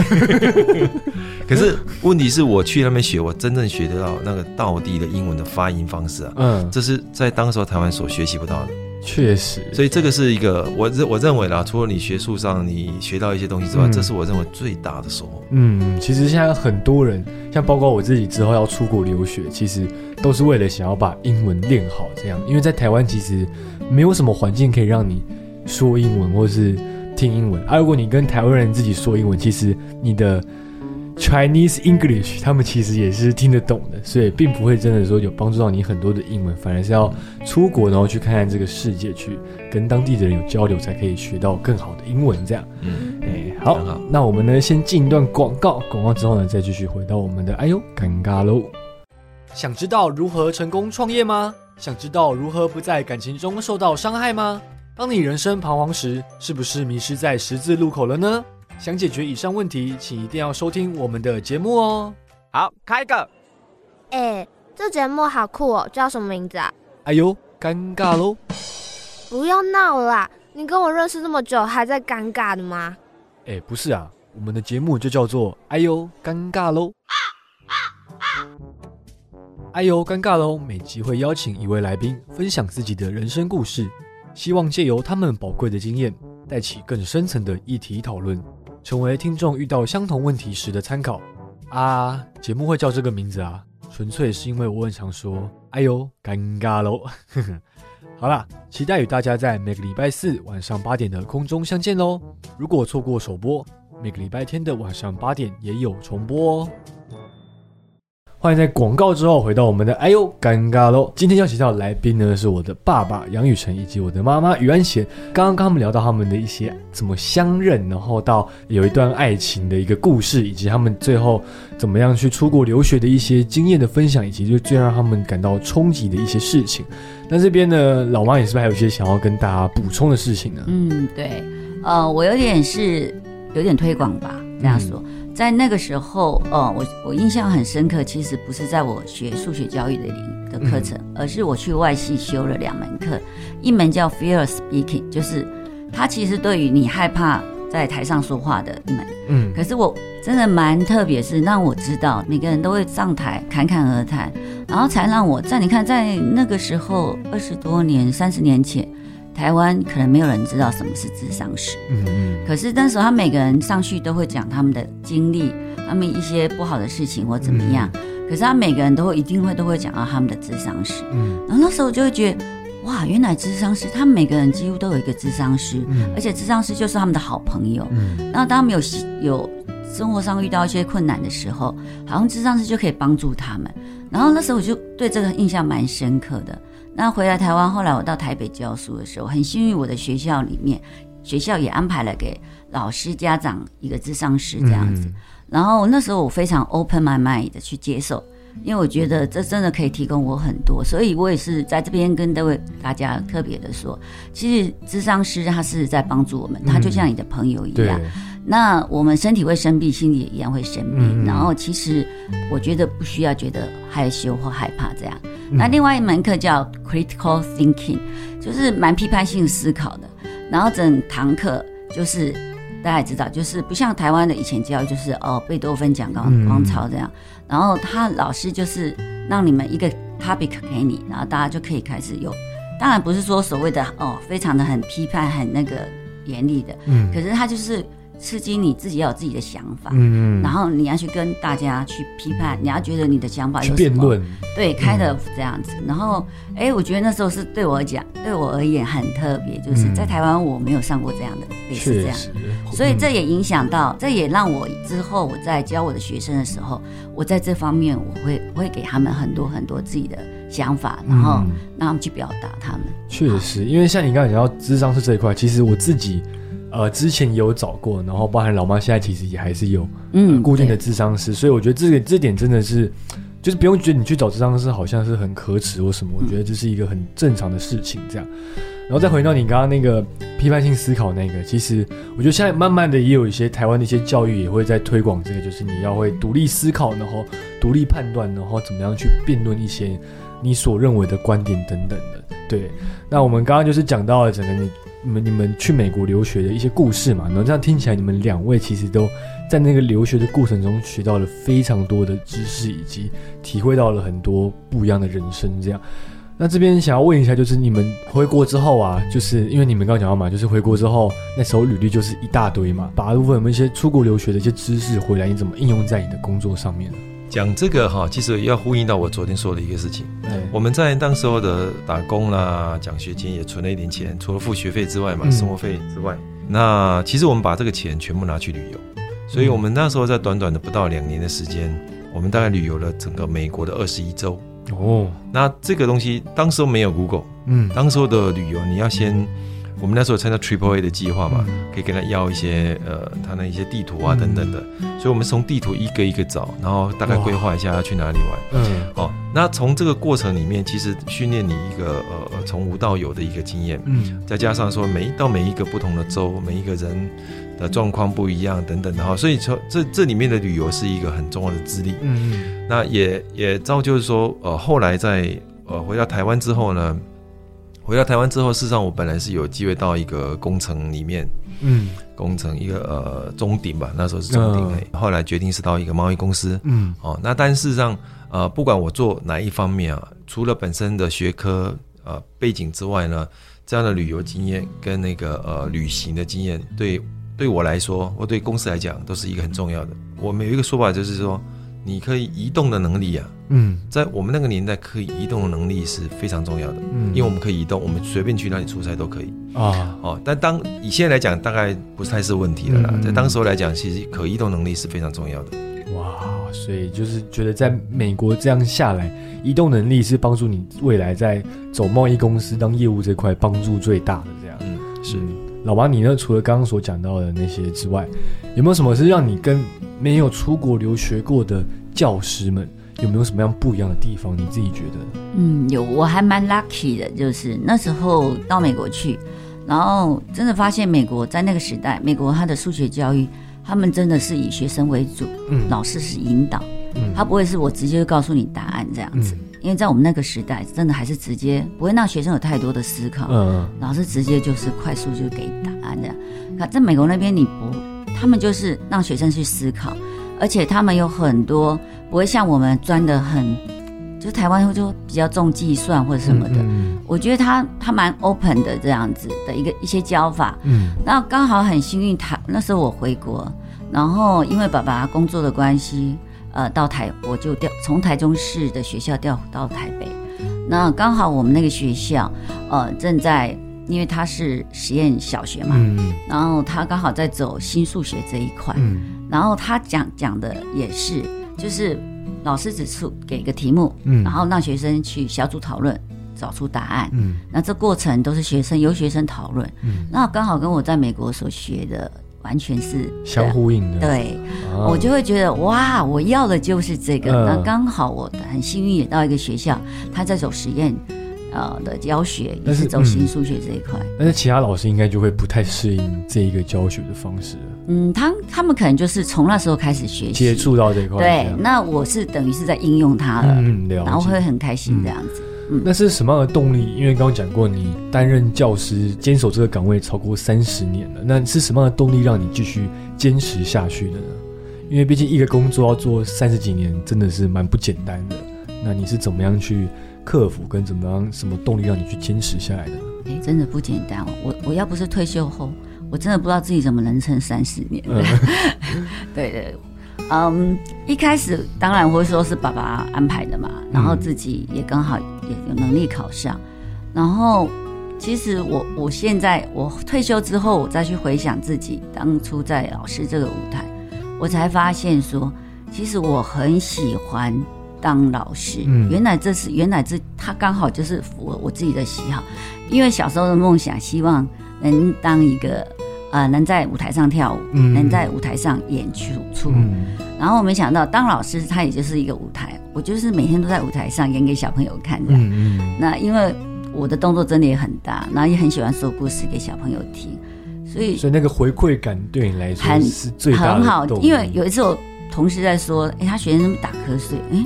可是问题是我去那边学，我真正学得到那个道地的英文的发音方式啊，嗯，这是在当时候台湾所学习不到的。确实，所以这个是一个我认我认为啦，除了你学术上你学到一些东西之外，嗯这是我认为最大的收获。嗯，其实现在很多人，像包括我自己之后要出国留学，其实都是为了想要把英文练好，这样。因为在台湾其实没有什么环境可以让你说英文或是听英文啊。如果你跟台湾人自己说英文，其实你的 Chinese English 他们其实也是听得懂的，所以并不会真的说有帮助到你很多的英文，反而是要出国然后去看看这个世界，去跟当地的人有交流，才可以学到更好的英文这样。嗯，哎，好好，那我们呢先进一段广告，广告之后呢再继续回到我们的哎呦尴尬喽。想知道如何成功创业吗？想知道如何不在感情中受到伤害吗？当你人生彷徨时，是不是迷失在十字路口了呢？想解决以上问题，请一定要收听我们的节目哦。好，开个。哎、这节目好酷哦，叫什么名字啊？哎呦，尴尬喽！不要闹了啦！你跟我认识这么久，还在尴尬的吗？哎，不是啊，我们的节目就叫做“哎呦尴尬喽”。哎呦尴尬喽！每集会邀请一位来宾分享自己的人生故事，希望借由他们宝贵的经验，带起更深层的议题讨论，成为听众遇到相同问题时的参考。啊，节目会叫这个名字啊，纯粹是因为我很常说“哎呦尴尬喽”。好啦，期待与大家在每个礼拜四晚上八点的空中相见喽！如果错过首播，每个礼拜天的晚上八点也有重播哦。欢迎在广告之后回到我们的哎呦尴尬喽！今天邀请到的来宾呢是我的爸爸杨雨辰以及我的妈妈于安贤。刚刚跟他们聊到他们的一些怎么相认，然后到有一段爱情的一个故事，以及他们最后怎么样去出国留学的一些经验的分享，以及就最让他们感到冲击的一些事情。那这边呢，老妈也是不是还有一些想要跟大家补充的事情呢？嗯，对，呃，我有点是有点推广吧，这样说。在那个时候，呃，我我印象很深刻，其实不是在我学数学教育的领的课程，而是我去外系修了两门课，一门叫 Fear Speaking，就是它其实对于你害怕在台上说话的一门。嗯可是我真的蛮特别，是让我知道每个人都会上台侃侃而谈，然后才让我在你看，在那个时候二十多年、三十年前，台湾可能没有人知道什么是智商师。嗯嗯可是那时候他每个人上去都会讲他们的经历，他们一些不好的事情或怎么样。可是他每个人都会一定会都会讲到他们的智商师。嗯然后那时候我就会觉得，哇，原来智商师，他们每个人几乎都有一个智商师，嗯而且智商师就是他们的好朋友。嗯然后当他们有有生活上遇到一些困难的时候，好像智商师就可以帮助他们。然后那时候我就对这个印象蛮深刻的。那回来台湾，后来我到台北教书的时候，很幸运我的学校里面，学校也安排了给老师、家长一个智商师这样子。嗯然后那时候我非常 open my mind 的去接受，因为我觉得这真的可以提供我很多，所以我也是在这边跟各位大家特别的说，其实智商师他是在帮助我们，他就像你的朋友一对样。那我们身体会生病，心里也一样会生病。然后其实我觉得不需要觉得害羞或害怕这样。嗯那另外一门课叫 critical thinking，就是蛮批判性思考的。然后整堂课就是大家也知道，就是不像台湾的以前教育，就是哦贝多芬讲光嗯光潮这样。然后他老师就是让你们一个 topic 给你，然后大家就可以开始有。当然不是说所谓的哦非常的很批判、很那个严厉的，嗯可是他就是刺激你自己要有自己的想法，嗯。然后你要去跟大家去批判，你要觉得你的想法有辩论，对，开的这样子。然后，哎，我觉得那时候是对我讲，对我而言很特别，就是嗯。在台湾我没有上过这样的类似这样。所以这嗯也影响到，这也让我之后我在教我的学生的时候，我在这方面我会我会给他们很多很多自己的想法，然后嗯。让他们去表达他们。确实，因为像你刚才讲到智商是这一块，其实我自己呃之前也有找过，然后包含老妈现在其实也还是有呃嗯，固定的智商师，所以我觉得这个这点真的是，就是不用觉得你去找智商师好像是很可耻或什么，我觉得这是一个很正常的事情这样。然后再回到你刚刚那个批判性思考那个，其实我觉得现在慢慢的也有一些台湾的一些教育也会在推广这个，就是你要会独立思考，然后独立判断，然后怎么样去辩论一些你所认为的观点等等的。对，那我们刚刚就是讲到了整个你你们你们去美国留学的一些故事嘛，然后这样听起来你们两位其实都在那个留学的过程中学到了非常多的知识，以及体会到了很多不一样的人生。这样，那这边想要问一下，就是你们回国之后啊，就是因为你们刚讲到嘛，就是回国之后那时候履历就是一大堆嘛，把大部分我们一些出国留学的一些知识回来，你怎么应用在你的工作上面呢？讲这个哈，其实要呼应到我昨天说的一个事情。哎我们在当时候的打工啦、奖学金也存了一点钱，除了付学费之外嘛，嗯。生活费之外，那其实我们把这个钱全部拿去旅游，所以我们那时候在短短的不到两年的时间，我们大概旅游了整个美国的二十一州。哦，那这个东西当时候没有 Google，嗯，当时候的旅游你要先，我们那时候有参加 Triple A 的计划嘛，嗯。可以跟他要一些呃他那一些地图啊嗯等等的，所以我们从地图一个一个找，然后大概规划一下要去哪里玩。嗯。哦，那从这个过程里面，其实训练你一个呃从无到有的一个经验，嗯。再加上说每到每一个不同的州，每一个人的状况不一样等等的哈，所以说这这里面的旅游是一个很重要的资历。嗯。那也也造就是说，呃，后来在呃回到台湾之后呢，回到台湾之后，事实上我本来是有机会到一个工程里面，嗯。工程一个呃中鼎吧，那时候是中鼎、后来决定是到一个贸易公司，嗯。哦，那但事实上，呃，不管我做哪一方面啊，除了本身的学科呃背景之外呢，这样的旅游经验跟那个呃旅行的经验，对对我来说，或对公司来讲，都是一个很重要的。我们有一个说法，就是说，你可以移动的能力啊，嗯在我们那个年代，可以移动的能力是非常重要的，嗯，因为我们可以移动，我们随便去哪里出差都可以。啊，哦，但当以现在来讲，大概不太是问题了啦。嗯在当时候来讲，其实可移动能力是非常重要的。哇，所以就是觉得在美国这样下来，移动能力是帮助你未来在走贸易公司当业务这块帮助最大的这样。嗯，是。嗯老王，你呢？除了刚刚所讲到的那些之外，有没有什么是让你跟没有出国留学过的教师们有没有什么样不一样的地方？你自己觉得？嗯，有，我还蛮 lucky 的，就是那时候到美国去，然后真的发现美国在那个时代，美国它的数学教育，他们真的是以学生为主，嗯老师是引导，嗯他不会是我直接就告诉你答案这样子，嗯因为在我们那个时代，真的还是直接不会让学生有太多的思考，嗯。老师直接就是快速就给答案这样。可在美国那边你不，他们就是让学生去思考，而且他们有很多不会像我们钻的很，就台湾就比较重计算或者什么的。嗯我觉得他他蛮 open 的这样子的一个一些教法，嗯。然后刚好很幸运他那时候我回国，然后因为爸爸工作的关系，呃，到台我就调从台中市的学校调到台北，那刚好我们那个学校，呃，正在因为他是实验小学嘛，嗯然后他刚好在走新数学这一块，嗯。然后他讲讲的也是，就是老师只出给个题目，嗯然后让学生去小组讨论，找出答案。嗯。那这过程都是学生由学生讨论，嗯，那刚好跟我在美国所学的完全是相呼应的。对，啊我就会觉得哇，我要的就是这个。嗯那刚好我很幸运也到一个学校，他在走实验，呃的教学，也是是走新数学这一块。但是其他老师应该就会不太适应这一个教学的方式，嗯，他他们可能就是从那时候开始学习接。触到这一块。对，那我是等于是在应用它了，嗯，了。然后会很开心这样子。那是什么样的动力？因为刚刚讲过，你担任教师、坚守这个岗位超过三十年了，那是什么样的动力让你继续坚持下去的呢？因为毕竟一个工作要做三十几年，真的是蛮不简单的。那你是怎么样去克服，跟怎么样什么动力让你去坚持下来的呢？哎、真的不简单哦。我我要不是退休后，我真的不知道自己怎么能撑三十年。嗯对 对，嗯，一开始当然会说是爸爸安排的嘛，然后自己也刚好也有能力考上，然后其实我我现在我退休之后，我再去回想自己当初在老师这个舞台，我才发现说，其实我很喜欢当老师。嗯。原来这是原来这他刚好就是符合我自己的喜好，因为小时候的梦想，希望能当一个呃能在舞台上跳舞，嗯能在舞台上演出出。嗯然后我没想到当老师，他也就是一个舞台，我就是每天都在舞台上演给小朋友看的。嗯嗯那因为我的动作真的也很大，然后也很喜欢说故事给小朋友听，所以所以那个回馈感对你来说很是最大的很好因为有一次我同事在说，哎，他学生打瞌睡，哎，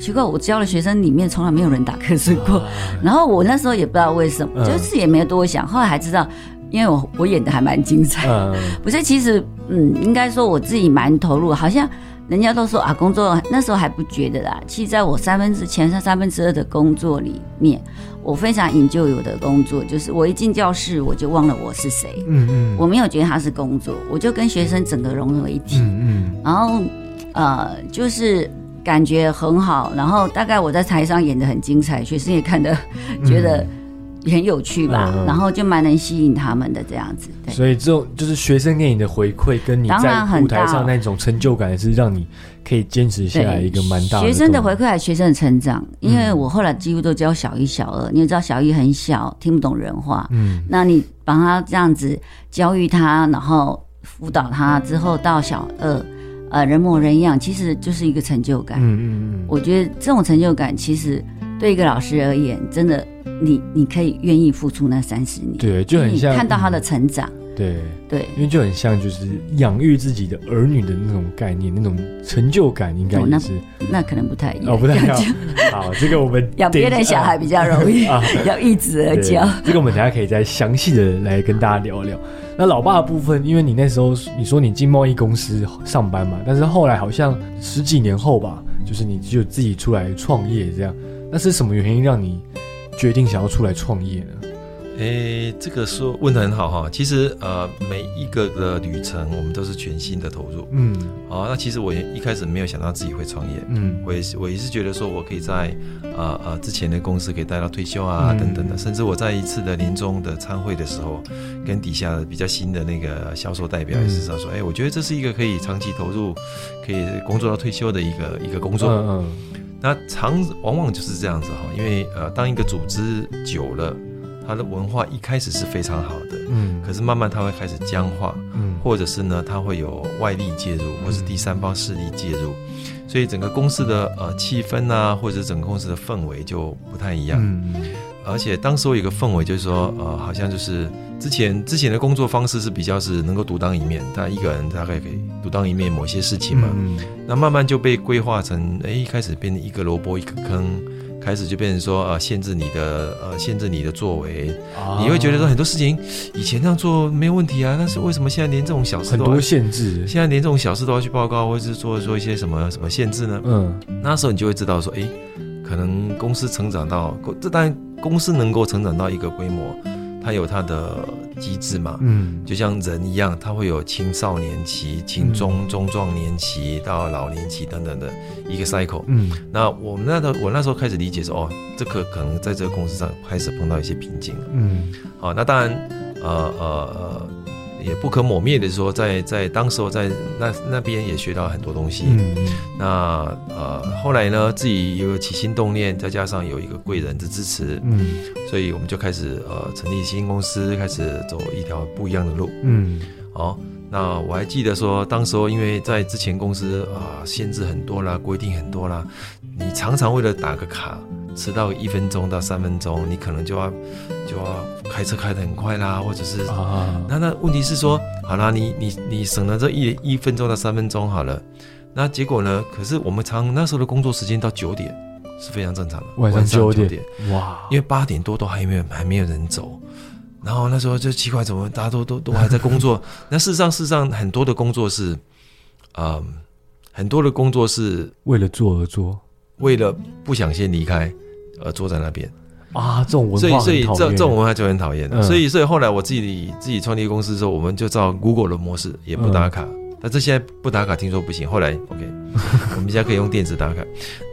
奇怪，我教的学生里面从来没有人打瞌睡过。然后我那时候也不知道为什么，嗯就是也没多想，后来还知道，因为我我演的还蛮精彩。嗯。不是，其实嗯，应该说我自己蛮投入，好像人家都说啊，工作那时候还不觉得啦。其实在我三分之前三分之二的工作里面，我非常引咎有的工作，就是我一进教室我就忘了我是谁，嗯嗯。我没有觉得他是工作，我就跟学生整个融为一体，嗯然后呃，就是感觉很好，然后大概我在台上演的很精彩，学生也看得觉得也很有趣吧，然后就蛮能吸引他们的这样子，对。所以这种就是学生给你的回馈，跟你当在舞台上那种成就感，是让你可以坚持下来一个蛮大的学生的回馈还是学生的成长，因为嗯我后来几乎都教小一、小二，你也知道小一很小，听不懂人话，嗯。那你帮他这样子教育他，然后辅导他之后到小二，呃，人模人样，其实就是一个成就感。嗯嗯嗯。我觉得这种成就感，其实对一个老师而言，真的，你你可以愿意付出那三十年，对就很像看到他的成长，嗯，对，对。因为就很像就是养育自己的儿女的那种概念，那种成就感应该是那可能不太一样，哦，不太一样。好，这个我们养别人小孩比较容易，啊要一直而教。这个我们等下可以再详细的来跟大家聊聊。那老爸的部分，因为你那时候你说你进贸易公司上班嘛，但是后来好像十几年后吧，就是你就自己出来创业这样。那是什么原因让你决定想要出来创业呢？诶，这个说问的很好哈。其实呃，每一个的旅程，我们都是全新的投入。嗯好，那其实我也一开始没有想到自己会创业，嗯我也是我也是觉得说我可以在呃呃之前的公司可以待到退休啊、嗯等等的，甚至我在一次的年终的参会的时候，跟底下的比较新的那个销售代表也是说，哎、我觉得这是一个可以长期投入，可以工作到退休的一个一个工作。嗯嗯那常往往就是这样子哈，因为呃，当一个组织久了，它的文化一开始是非常好的，嗯。可是慢慢它会开始僵化，嗯。或者是呢，它会有外力介入，或是第三方势力介入，所以整个公司的呃气氛啊，或者整个公司的氛围就不太一样。嗯而且当时我有一个氛围，就是说，呃，好像就是之前之前的工作方式是比较是能够独当一面，但一个人大概可以独当一面某些事情嘛。嗯那慢慢就被规划成，哎，一开始变成一个萝卜一个坑，开始就变成说，呃，限制你的，呃，限制你的作为。啊你会觉得说很多事情以前这样做没有问题啊，但是为什么现在连这种小事都要很多限制，现在连这种小事都要去报告，或者是做做一些什么什么限制呢？嗯那时候你就会知道说，诶，可能公司成长到，这当然公司能够成长到一个规模，它有它的机制嘛。嗯就像人一样，它会有青少年期、青中中壮年期到老年期等等的一个 cycle。嗯那我们那的我那时候开始理解说，哦，这可可能在这个公司上开始碰到一些瓶颈了。嗯好，那当然，呃呃呃，也不可磨灭的说，在在当时候在那那边也学到很多东西。嗯那呃后来呢，自己有起心动念，再加上有一个贵人的支持，嗯所以我们就开始呃成立新公司，开始走一条不一样的路。嗯好，那我还记得说，当时候因为在之前公司啊、限制很多啦，规定很多啦，你常常为了打个卡，迟到一分钟到三分钟，你可能就要就要开车开得很快啦，或者是啊那那问题是说，好啦，你你你省了这一一分钟到三分钟好了，那结果呢？可是我们常那时候的工作时间到九点是非常正常的，晚上九九点哇因为八点多都还没有还没有人走，然后那时候就奇怪，怎么大家都都都还在工作？那事实上，事实上很多的工作是，嗯，很多的工作是为了做而做为了不想先离开而坐在那边。啊，这种文化所以化所以这这种文化就很讨厌的。嗯所以所以后来我自己自己创立公司的时候，我们就照 Google 的模式，也不打卡。嗯但这现在不打卡，听说不行。后来 OK，我们现在可以用电子打卡。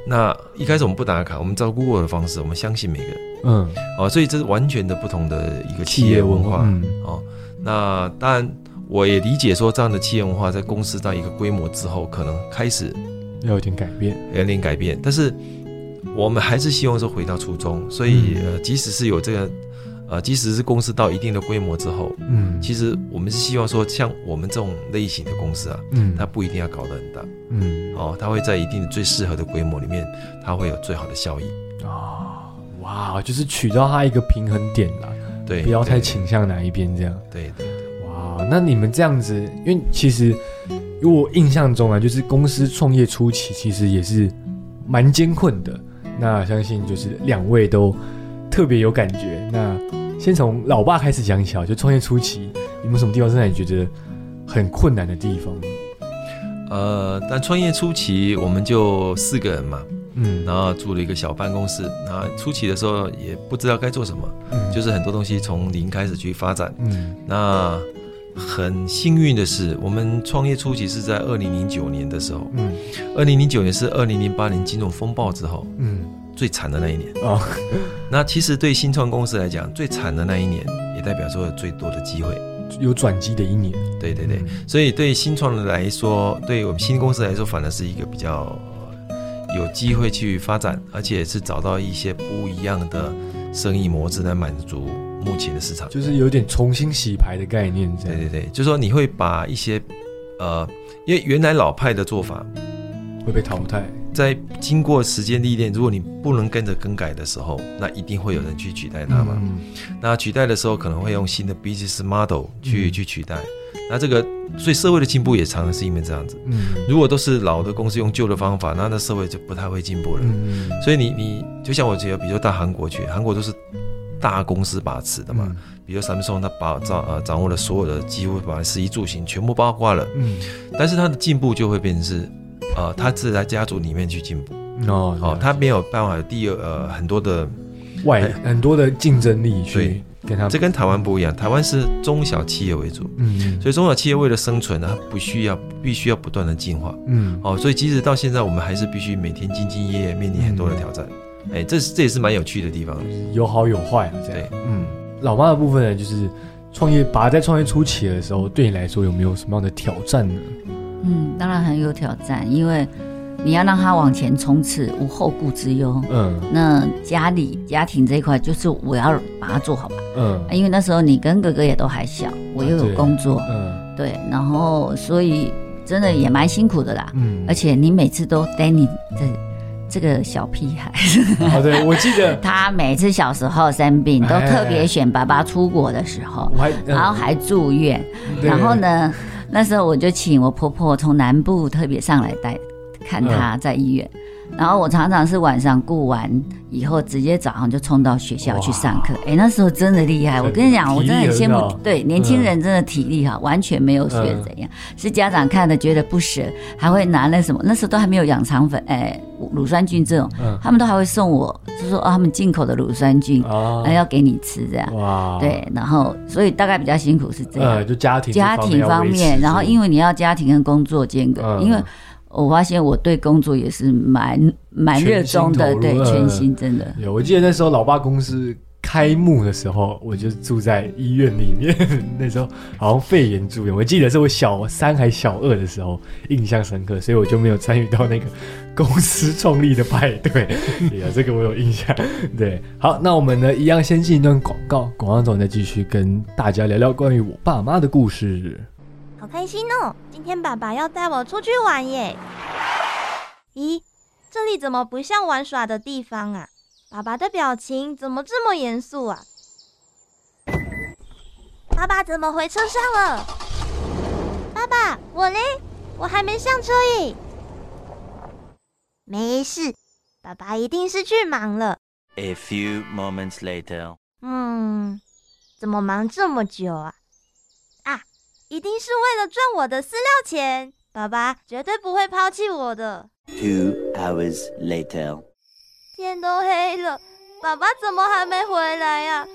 那一开始我们不打卡，我们照 Google 的方式，我们相信每个人。嗯哦，所以这是完全的不同的一个企业文化。嗯哦，那当然我也理解说，这样的企业文化在公司到一个规模之后，可能开始要有点改变有点改变，但是我们还是希望说回到初衷。所以嗯呃，即使是有这个呃，即使是公司到一定的规模之后，嗯其实我们是希望说，像我们这种类型的公司啊，嗯它不一定要搞得很大嗯哦，它会在一定的最适合的规模里面，它会有最好的效益。啊哇就是取到它一个平衡点啦，对，不要太倾向哪一边这样。对对哇，那你们这样子，因为其实因为我印象中啊，就是公司创业初期其实也是蛮艰困的。那相信就是两位都特别有感觉。那先从老爸开始讲起啊，就创业初期，有没有什么地方是让你觉得很困难的地方？呃，但创业初期我们就四个人嘛，嗯，然后住了一个小办公室，然后初期的时候也不知道该做什么，嗯就是很多东西从零开始去发展。嗯那很幸运的是，我们创业初期是在二零零九年的时候，嗯二零零九年是二零零八年金融风暴之后嗯最惨的那一年。哦 那其实对新创公司来讲，最惨的那一年也代表说有最多的机会。有转机的一年。对对对，嗯所以对新创的来说，对我们新公司来说，反而是一个比较呃有机会去发展，而且是找到一些不一样的生意模式来满足目前的市场。就是有点重新洗牌的概念，对对对，就是说你会把一些呃，因为原来老派的做法，会被淘汰。在经过时间历练，如果你不能跟着更改的时候，那一定会有人去取代它嘛。嗯那取代的时候，可能会用新的 business model 去、嗯去取代。那这个，所以社会的进步也常常是因为这样子。嗯如果都是老的公司用旧的方法，那那社会就不太会进步了。嗯所以你你就像我觉得，比如说到韩国去，韩国都是大公司把持的嘛，嗯。比如 Samsung 它把掌呃掌握了所有的几乎把食衣住行全部包括了，嗯。但是它的进步就会变成是，呃，它是在家族里面去进步，哦哦，它没有办法有第二呃很多的外很多的竞争力去对。跟他。这跟台湾不一样，台湾是中小企业为主，嗯所以中小企业为了生存呢，它不需要必须要不断的进化。嗯。哦，所以即使到现在，我们还是必须每天兢兢业业，面临很多的挑战。哎，这是这也是蛮有趣的地方。有好有坏啊，这样对。嗯，老妈的部分呢，就是创业，爸在创业初期的时候，对你来说有没有什么样的挑战呢？嗯，当然很有挑战，因为你要让他往前冲刺，无后顾之忧。嗯那家里家庭这一块，就是我要把它做好吧，嗯因为那时候你跟哥哥也都还小，我又有工作，嗯对，然后所以真的也蛮辛苦的啦。嗯而且你每次都 Danny 这这个小屁孩，哦，对，我记得。他每次小时候生病，都特别选爸爸出国的时候，然后还住院，对。然后？呢，那时候我就请我婆婆从南部特别上来带看她在医院，然后我常常是晚上顾完以后，直接早上就冲到学校去上课。哎，那时候真的厉害，我跟你讲，我真的很羡慕，对年轻人真的体力好，完全没有学嗯怎样，是家长看了觉得不舍，还会拿那什么，那时候都还没有养肠粉，哎，乳酸菌这种，嗯。他们都还会送我，就说哦，他们进口的乳酸菌，要给你吃这样。哇，对，然后所以大概比较辛苦是这样。呃，就家庭家庭方面，然后因为你要家庭跟工作兼隔，嗯。因为我发现我对工作也是蛮蛮热衷的，对，全心投入全心真的。有，我记得那时候老爸公司开幕的时候，我就住在医院里面。那时候好像肺炎住院，我记得是我小三还小二的时候，印象深刻，所以我就没有参与到那个 公司创立的派对。对啊，这个我有印象。对，好，那我们呢一样先进一段广告，广告之后再继续跟大家聊聊关于我爸妈的故事。好开心哦！今天爸爸要带我出去玩耶。咦，这里怎么不像玩耍的地方啊？爸爸的表情怎么这么严肃啊？爸爸怎么回车上了？爸爸，我嘞？我还没上车耶。没事，爸爸一定是去忙了。A few moments later. 嗯，怎么忙这么久啊？啊，一定是为了赚我的饲料钱。爸爸绝对不会抛弃我的。Two hours later. 天都黑了，爸爸怎么还没回来呀、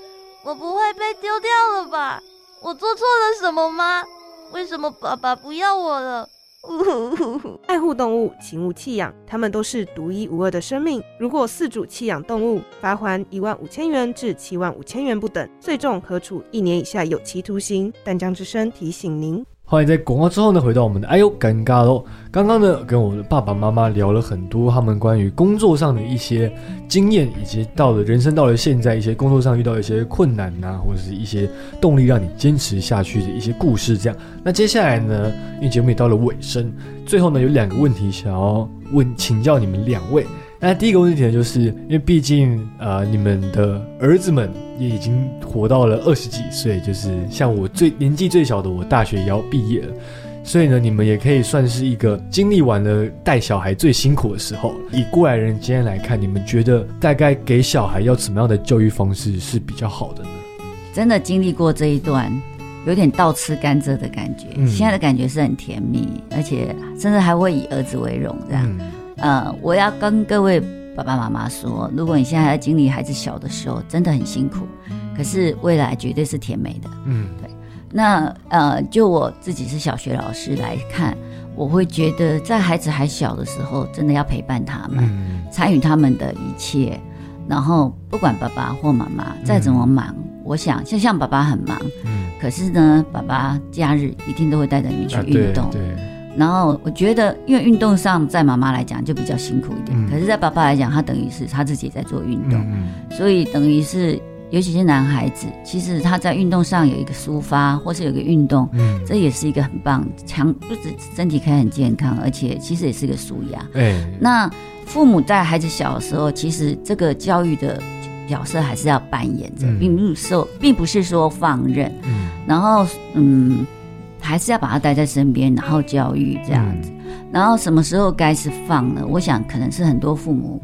我不会被丢掉了吧？我做错了什么吗？为什么爸爸不要我了？爱护动物，请勿弃养，它们都是独一无二的生命。如果饲主弃养动物，罚还一万五千元至七万五千元不等，最重可处一年以下有期徒刑。淡江之声提醒您。欢迎在广告之后呢，回到我们的哎呦尴尬喽。刚刚呢，跟我的爸爸妈妈聊了很多他们关于工作上的一些经验，以及到了人生到了现在一些工作上遇到一些困难呐、或者是一些动力让你坚持下去的一些故事。这样，那接下来呢，因为节目也到了尾声，最后呢有两个问题想要问请教你们两位。那第一个问题呢，就是因为毕竟呃，你们的儿子们也已经活到了二十几岁，就是像我最年纪最小的，我大学也要毕业了，所以呢，你们也可以算是一个经历完了带小孩最辛苦的时候。以过来人经验来看，你们觉得大概给小孩要怎么样的教育方式是比较好的呢？真的经历过这一段，有点倒吃甘蔗的感觉。嗯现在的感觉是很甜蜜，而且甚至还会以儿子为荣这样。嗯呃，我要跟各位爸爸妈妈说，如果你现在在经历孩子小的时候，真的很辛苦，可是未来绝对是甜美的。嗯对那呃，就我自己是小学老师来看，我会觉得在孩子还小的时候，真的要陪伴他们，嗯参与他们的一切。然后不管爸爸或妈妈再怎么忙，我想就像爸爸很忙，嗯，可是呢，爸爸假日一定都会带着你去啊运动。对对，然后我觉得，因为运动上在妈妈来讲就比较辛苦一点，嗯。可是，在爸爸来讲，他等于是他自己也在做运动，嗯所以等于是，尤其是男孩子，其实他在运动上有一个抒发，或是有一个运动，嗯，这也是一个很棒，强不止身体可以很健康，而且其实也是一个舒压。哎，那父母在孩子小的时候，其实这个教育的角色还是要扮演着，嗯。并不是说，并不是说放任，嗯。然后嗯，还是要把他带在身边，然后教育这样子。然后什么时候该是放呢？我想可能是很多父母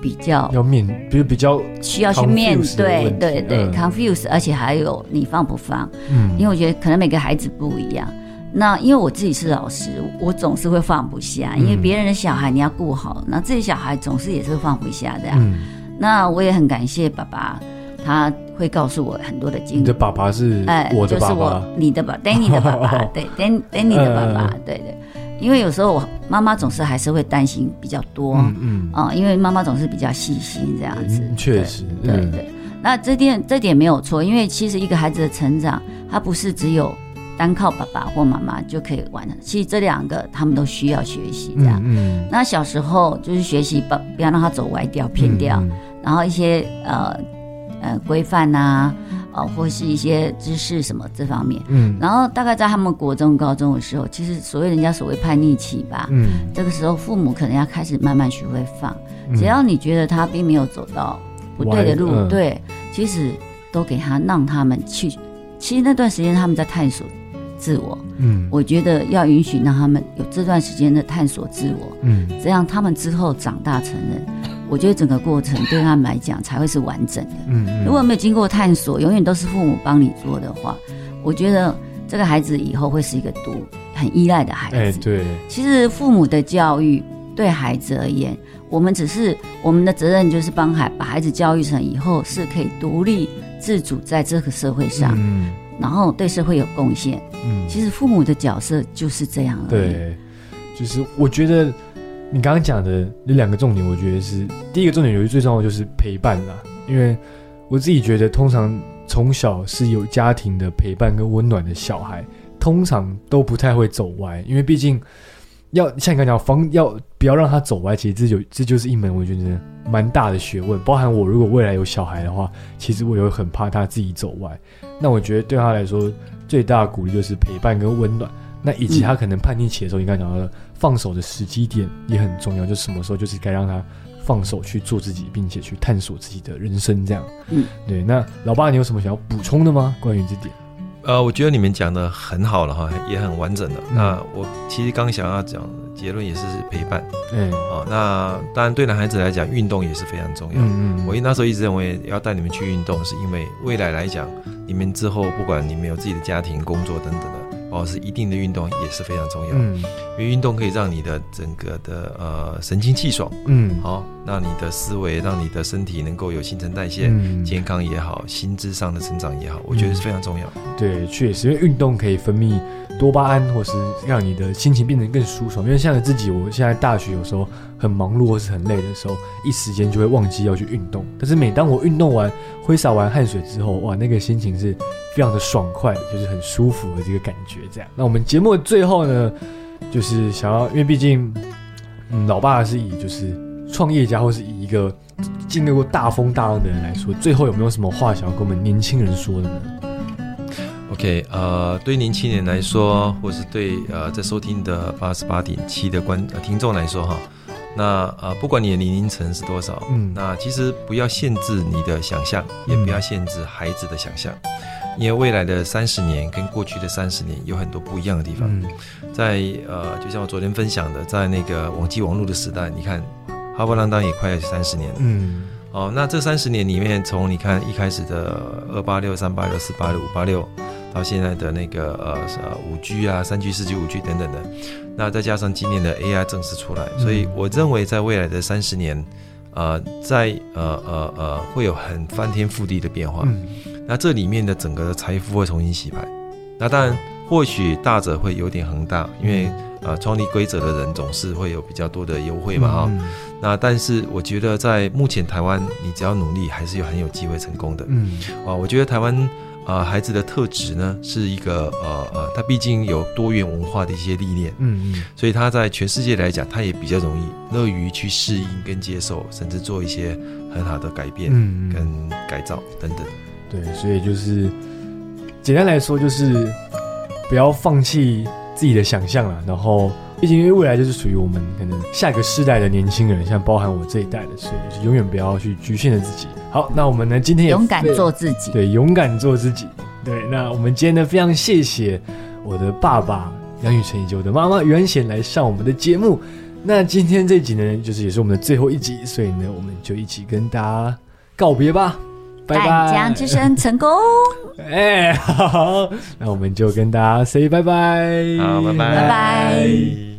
比较要面，比如比较需要去面对对对、嗯 confuse，而且还有你放不放？嗯，因为我觉得可能每个孩子不一样。那因为我自己是老师，我总是会放不下，因为嗯别人的小孩你要顾好，那自己小孩总是也是会放不下的、啊。嗯那我也很感谢爸爸，他会告诉我很多的经你的爸爸是哎，我的爸爸。就是我，你的爸，Danny 的爸爸，对，Dan Danny 的爸爸，对对。因为有时候我妈妈总是还是会担心比较多，嗯嗯，啊、因为妈妈总是比较细心这样子嗯，确实，嗯。对。对。那这点这点没有错，因为其实一个孩子的成长，他不是只有单靠爸爸或妈妈就可以完成，其实这两个他们都需要学习这样。嗯那小时候就是学习不不要让他走歪掉、偏掉，嗯。然后一些呃呃规范呐，呃或是一些知识什么这方面。嗯然后大概在他们国中、高中的时候，其实所谓人家所谓叛逆期吧，嗯，这个时候父母可能要开始慢慢学会放。嗯只要你觉得他并没有走到不对的路，对，其实都给他让他们去。其实那段时间他们在探索自我，嗯我觉得要允许让他们有这段时间的探索自我，嗯这样他们之后长大成人，我觉得整个过程对他们来讲才会是完整的。嗯嗯，如果没有经过探索，永远都是父母帮你做的话，我觉得这个孩子以后会是一个独很依赖的孩子。哎对，其实父母的教育对孩子而言，我们只是我们的责任就是帮孩把孩子教育成以后是可以独立自主在这个社会上，嗯然后对社会有贡献。嗯，其实父母的角色就是这样而已。对，就是我觉得你刚刚讲的那两个重点，我觉得是第一个重点，有一最重要的就是陪伴啦。因为我自己觉得，通常从小是有家庭的陪伴跟温暖的小孩，通常都不太会走歪，因为毕竟要像你刚刚讲，防要不要让他走歪，其实这就这就是一门我觉得蛮大的学问。包含我如果未来有小孩的话，其实我也会很怕他自己走歪。那我觉得对他来说，最大的鼓励就是陪伴跟温暖。那以及他可能叛逆期的时候，你刚讲到了放手的时机点也很重要，就什么时候就是该让他放手去做自己，并且去探索自己的人生，这样。嗯，对。那老爸，你有什么想要补充的吗？关于这点？呃，我觉得你们讲的很好了哈，也很完整的。嗯那我其实刚想要讲结论也是陪伴嗯哦。那当然对男孩子来讲，运动也是非常重要。嗯嗯，我那时候一直认为要带你们去运动，是因为未来来讲，你们之后不管你们有自己的家庭、工作等等的，保持一定的运动也是非常重要。嗯因为运动可以让你的整个的呃神清气爽，嗯好、让你的思维，让你的身体能够有新陈代谢，嗯，健康也好，心智上的成长也好，我觉得是非常重要。对，确实，因为运动可以分泌多巴胺，或是让你的心情变得更舒爽。因为像自己，我现在大学有时候很忙碌或是很累的时候，一时间就会忘记要去运动。但是每当我运动完、挥洒完汗水之后，哇，那个心情是非常的爽快的，就是很舒服的这个感觉。这样，那我们节目的最后呢，就是想要，因为毕竟，嗯，老爸是以就是创业家，或是以一个经历过大风大浪的人来说，最后有没有什么话想要跟我们年轻人说的呢？OK，呃，对年轻人来说，或是对呃在收听的八十八点七的观、呃、听众来说哈，那呃不管你的年龄层是多少，嗯那其实不要限制你的想象，也不要限制孩子的想象，因为未来的三十年跟过去的三十年有很多不一样的地方。嗯在呃，就像我昨天分享的，在那个网际网络的时代，你看哈不啷当也快三十年了。嗯哦，那这三十年里面，从你看一开始的二八六、三八六、四八六、五八六，到现在的那个呃呃五 G 啊、三 G、四 G、五 G 等等的，那再加上今年的 AI 正式出来，所以我认为在未来的三十年，呃，在呃呃呃会有很翻天覆地的变化。嗯那这里面的整个的财富会重新洗牌。那当然，或许大者会有点恒大，因为呃创立规则的人总是会有比较多的优惠嘛哈、嗯那但是我觉得在目前台湾，你只要努力，还是有很有机会成功的。嗯啊，我觉得台湾呃孩子的特质呢，是一个呃呃，他毕竟有多元文化的一些历练，嗯嗯所以他在全世界来讲，他也比较容易乐于去适应跟接受，甚至做一些很好的改变嗯嗯，跟改造等等。对，所以就是简单来说，就是不要放弃自己的想象了。然后，毕竟因为未来就是属于我们可能下一个世代的年轻人，像包含我这一代的，所以就是永远不要去局限了自己。好，那我们呢今天也勇敢做自己。对，勇敢做自己。对，那我们今天呢，非常谢谢我的爸爸杨雨辰以及我的妈妈袁贤来上我们的节目。那今天这集呢，就是也是我们的最后一集，所以呢，我们就一起跟大家告别吧，拜拜。淡江之声成功。哎，好，那我们就跟大家 say 拜拜，好，拜拜，拜拜